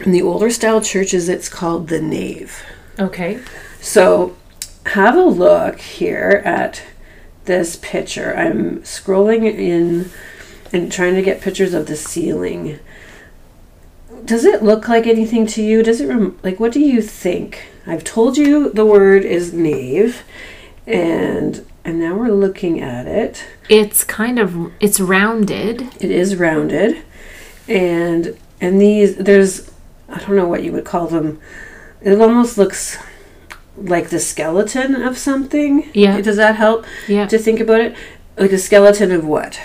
in the older style churches, it's called the nave. Okay. So have a look here at this picture. I'm scrolling in and trying to get pictures of the ceiling. Does it look like anything to you? Does it rem- like what do you think? I've told you the word is nave and and now we're looking at it. It's kind of it's rounded. It is rounded and and these there's I don't know what you would call them. It almost looks like the skeleton of something. Yeah. Does that help Yeah. to think about it? Like a skeleton of what?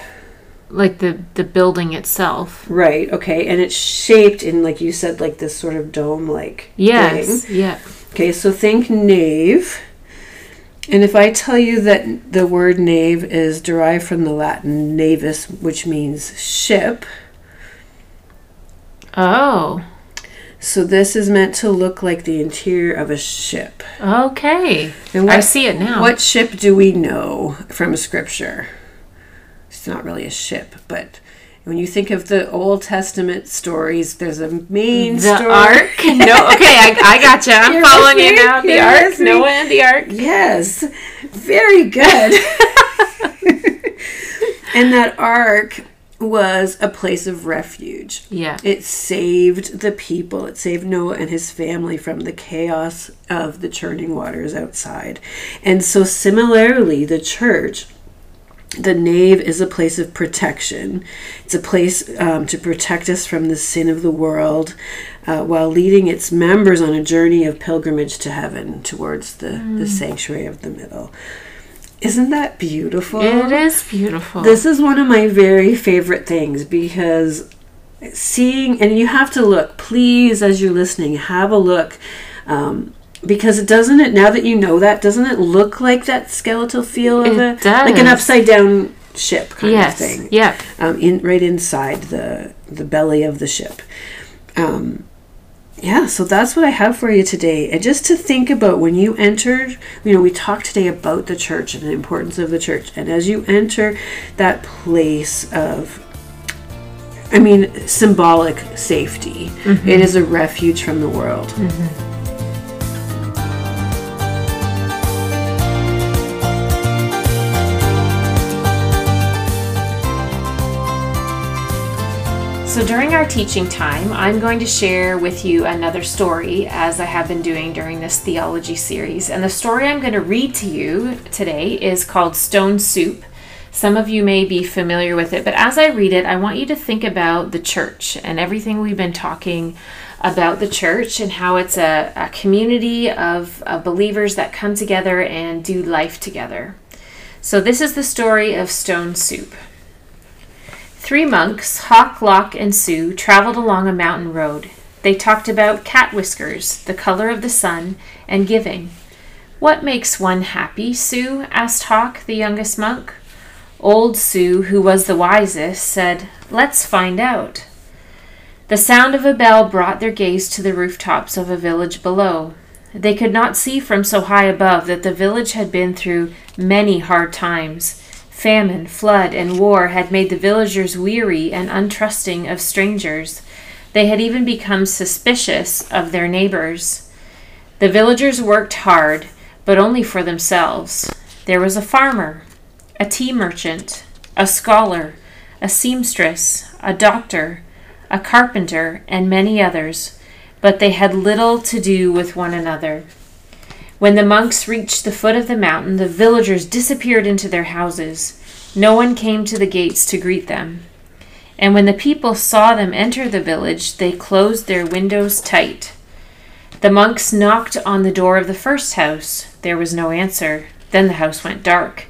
Like the the building itself. Right, okay. And it's shaped in like you said like this sort of dome like Yes. thing. Yeah. Okay, so think nave. And if I tell you that the word nave is derived from the Latin navis, which means ship, Oh. so this is meant to look like the interior of a ship. Okay. And I see it now. What ship do we know from Scripture? It's not really a ship, but when you think of the Old Testament stories, there's a main the story. ark? No. Okay, I, I gotcha. I'm [laughs] You're following you now. The ark. Noah and the ark. Yes, very good. [laughs] [laughs] and that ark was a place of refuge. Yeah. It saved the people. It saved Noah and his family from the chaos of the churning waters outside. And so, similarly, the church, the nave is a place of protection. It's a place um, to protect us from the sin of the world uh, while leading its members on a journey of pilgrimage to heaven towards the, the sanctuary of the middle. Isn't that beautiful? It is beautiful. This is one of my very favorite things because seeing, and you have to look, please, as you're listening, have a look. Um, because it doesn't it now that you know that doesn't it look like that skeletal feel of It a like an upside down ship kind yes. of thing Yeah. um, in right inside the the belly of the ship. Um, yeah, so that's what I have for you today. And just to think about when you entered, you know, we talked today about the church and the importance of the church. And as you enter that place of, I mean, symbolic safety, it is a refuge from the world. So during our teaching time, I'm going to share with you another story as I have been doing during this theology series. And the story I'm going to read to you today is called Stone Soup. Some of you may be familiar with it, but as I read it, I want you to think about the church and everything we've been talking about the church and how it's a, a community of, of believers that come together and do life together. So, this is the story of Stone Soup. Three monks, Hok, Lok, and Siew, traveled along a mountain road. They talked about cat whiskers, the color of the sun, and giving. What makes one happy, Siew? asked Hok, the youngest monk. Old Siew, who was the wisest, said, Let's find out. The sound of a bell brought their gaze to the rooftops of a village below. They could not see from so high above that the village had been through many hard times. Famine, flood, and war had made the villagers weary and untrusting of strangers. They had even become suspicious of their neighbors. The villagers worked hard, but only for themselves. There was a farmer, a tea merchant, a scholar, a seamstress, a doctor, a carpenter, and many others, but they had little to do with one another. When the monks reached the foot of the mountain, the villagers disappeared into their houses. No one came to the gates to greet them. And when the people saw them enter the village, they closed their windows tight. The monks knocked on the door of the first house. There was no answer. Then the house went dark.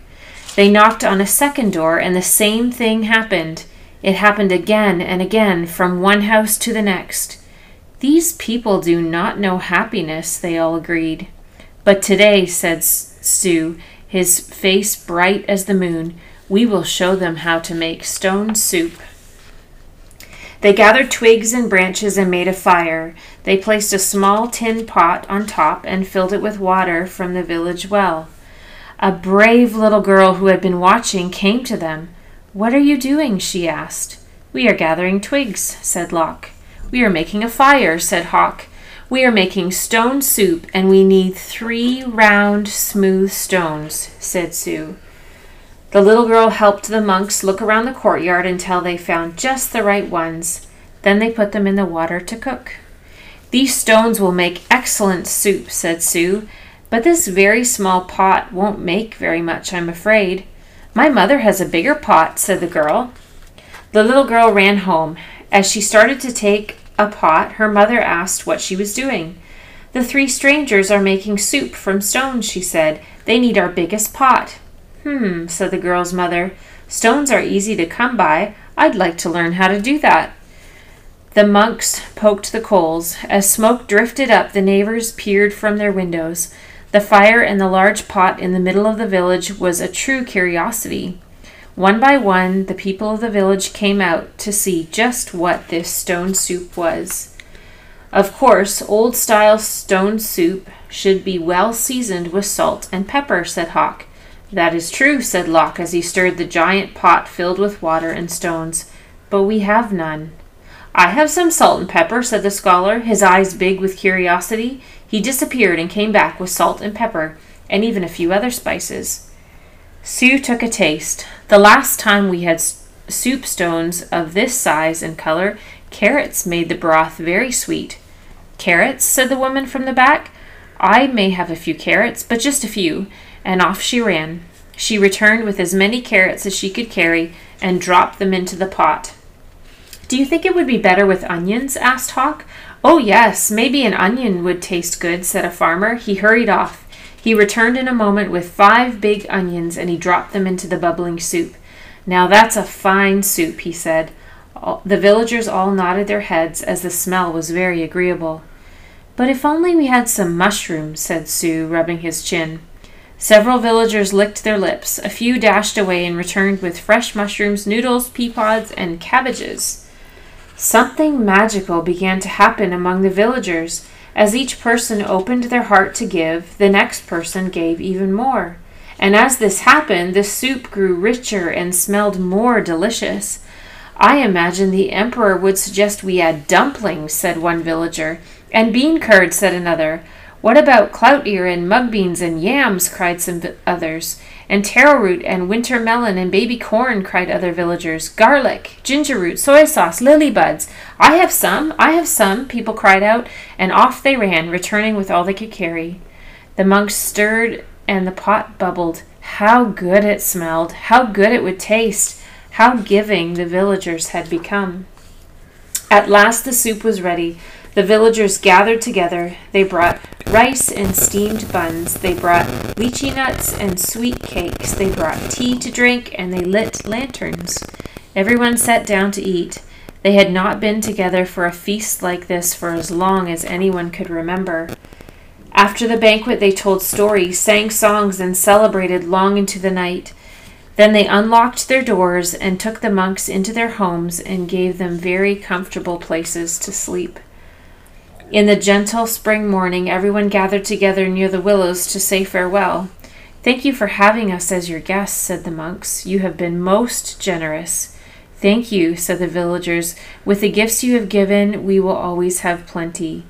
They knocked on a second door, and the same thing happened. It happened again and again from one house to the next. These people do not know happiness, they all agreed. But today, said Siew, his face bright as the moon, we will show them how to make stone soup. They gathered twigs and branches and made a fire. They placed a small tin pot on top and filled it with water from the village well. A brave little girl who had been watching came to them. What are you doing? she asked. We are gathering twigs, said Lok. We are making a fire, said Hok. We are making stone soup, and we need three round, smooth stones, said Siew. The little girl helped the monks look around the courtyard until they found just the right ones. Then they put them in the water to cook. These stones will make excellent soup, said Siew, but this very small pot won't make very much, I'm afraid. My mother has a bigger pot, said the girl. The little girl ran home. As she started to take a pot, her mother asked what she was doing. The three strangers are making soup from stones, she said. They need our biggest pot. Hmm, said the girl's mother. Stones are easy to come by. I'd like to learn how to do that. The monks poked the coals. As smoke drifted up, the neighbors peered from their windows. The fire in the large pot in the middle of the village was a true curiosity. One by one, the people of the village came out to see just what this stone soup was. Of course, old style stone soup should be well seasoned with salt and pepper, said Hok. That is true, said Lok as he stirred the giant pot filled with water and stones. But we have none. I have some salt and pepper, said the scholar, his eyes big with curiosity. He disappeared and came back with salt and pepper, and even a few other spices. Siew took a taste. The last time we had soup stones of this size and color, carrots made the broth very sweet. Carrots, said the woman from the back. I may have a few carrots, but just a few, and off she ran. She returned with as many carrots as she could carry and dropped them into the pot. Do you think it would be better with onions? asked Hok. Oh, yes, maybe an onion would taste good, said a farmer. He hurried off. He returned in a moment with five big onions and he dropped them into the bubbling soup. Now that's a fine soup, he said. All, the villagers all nodded their heads as the smell was very agreeable. But if only we had some mushrooms, said Siew, rubbing his chin. Several villagers licked their lips. A few dashed away and returned with fresh mushrooms, noodles, pea pods, and cabbages. Something magical began to happen among the villagers. As each person opened their heart to give, the next person gave even more. And as this happened, the soup grew richer and smelled more delicious. I imagine the emperor would suggest we add dumplings, said one villager. And bean curd, said another. What about cloud ear and mung beans and yams? cried some others. And taro root and winter melon and baby corn, cried other villagers. Garlic, ginger root, soy sauce, lily buds. I have some, I have some, people cried out, and off they ran, returning with all they could carry. The monks stirred, and the pot bubbled. How good it smelled! How good it would taste! How giving the villagers had become! At last the soup was ready. The villagers gathered together. They brought rice and steamed buns. They brought lychee nuts and sweet cakes. They brought tea to drink, and they lit lanterns. Everyone sat down to eat. They had not been together for a feast like this for as long as anyone could remember. After the banquet, they told stories, sang songs, and celebrated long into the night. Then they unlocked their doors and took the monks into their homes and gave them very comfortable places to sleep. In the gentle spring morning, everyone gathered together near the willows to say farewell. Thank you for having us as your guests, said the monks. You have been most generous. Thank you, said the villagers. With the gifts you have given, we will always have plenty.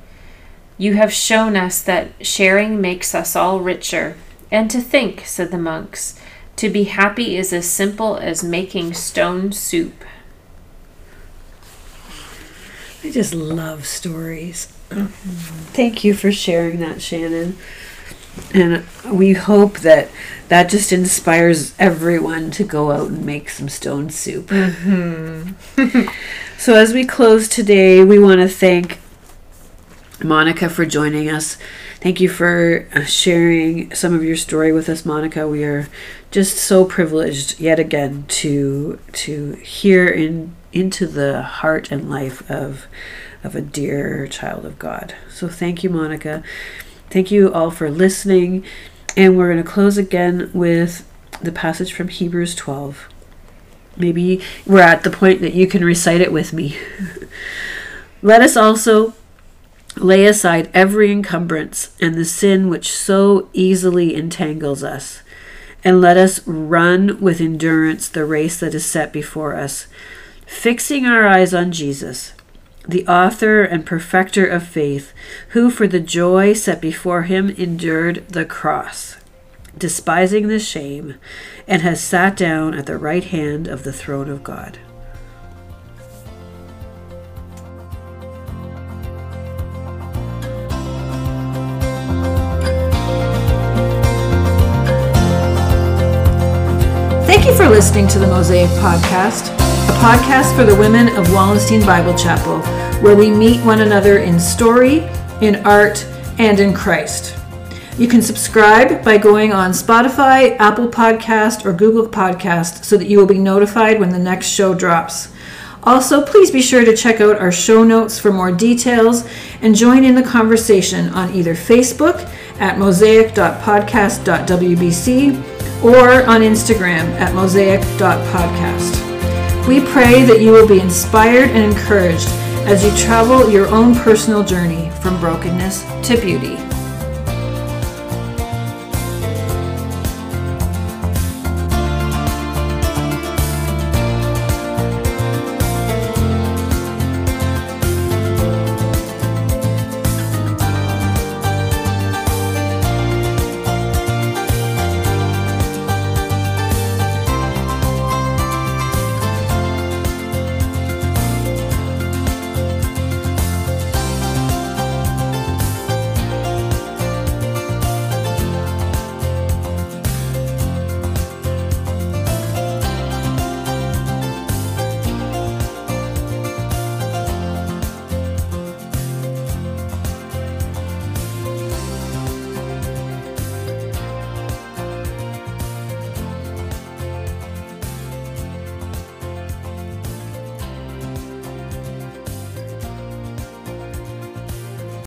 You have shown us that sharing makes us all richer. And to think, said the monks, to be happy is as simple as making stone soup. I just love stories. Thank you for sharing that, Shannon. And we hope that that just inspires everyone to go out and make some stone soup. Mm-hmm. [laughs] so, as we close today, we want to thank Monica for joining us. Thank you for uh, sharing some of your story with us, Monica. We are just so privileged yet again to to hear in into the heart and life of of a dear child of God. So thank you, Monica. Thank you all for listening. And we're going to close again with the passage from Hebrews 12. Maybe we're at the point that you can recite it with me. [laughs] Let us also lay aside every encumbrance and the sin which so easily entangles us, and let us run with endurance the race that is set before us, fixing our eyes on Jesus, the author and perfecter of faith, who for the joy set before him endured the cross, despising the shame, and has sat down at the right hand of the throne of God. Thank you for listening to the Mosaic Podcast, a podcast for the women of Wallenstein Bible Chapel, where we meet one another in story, in art, and in Christ. You can subscribe by going on Spotify, Apple Podcast, or Google Podcast so that you will be notified when the next show drops. Also, please be sure to check out our show notes for more details and join in the conversation on either Facebook at mosaic.podcast.wbc or on Instagram at mosaic.podcast. We pray that you will be inspired and encouraged as you travel your own personal journey from brokenness to beauty.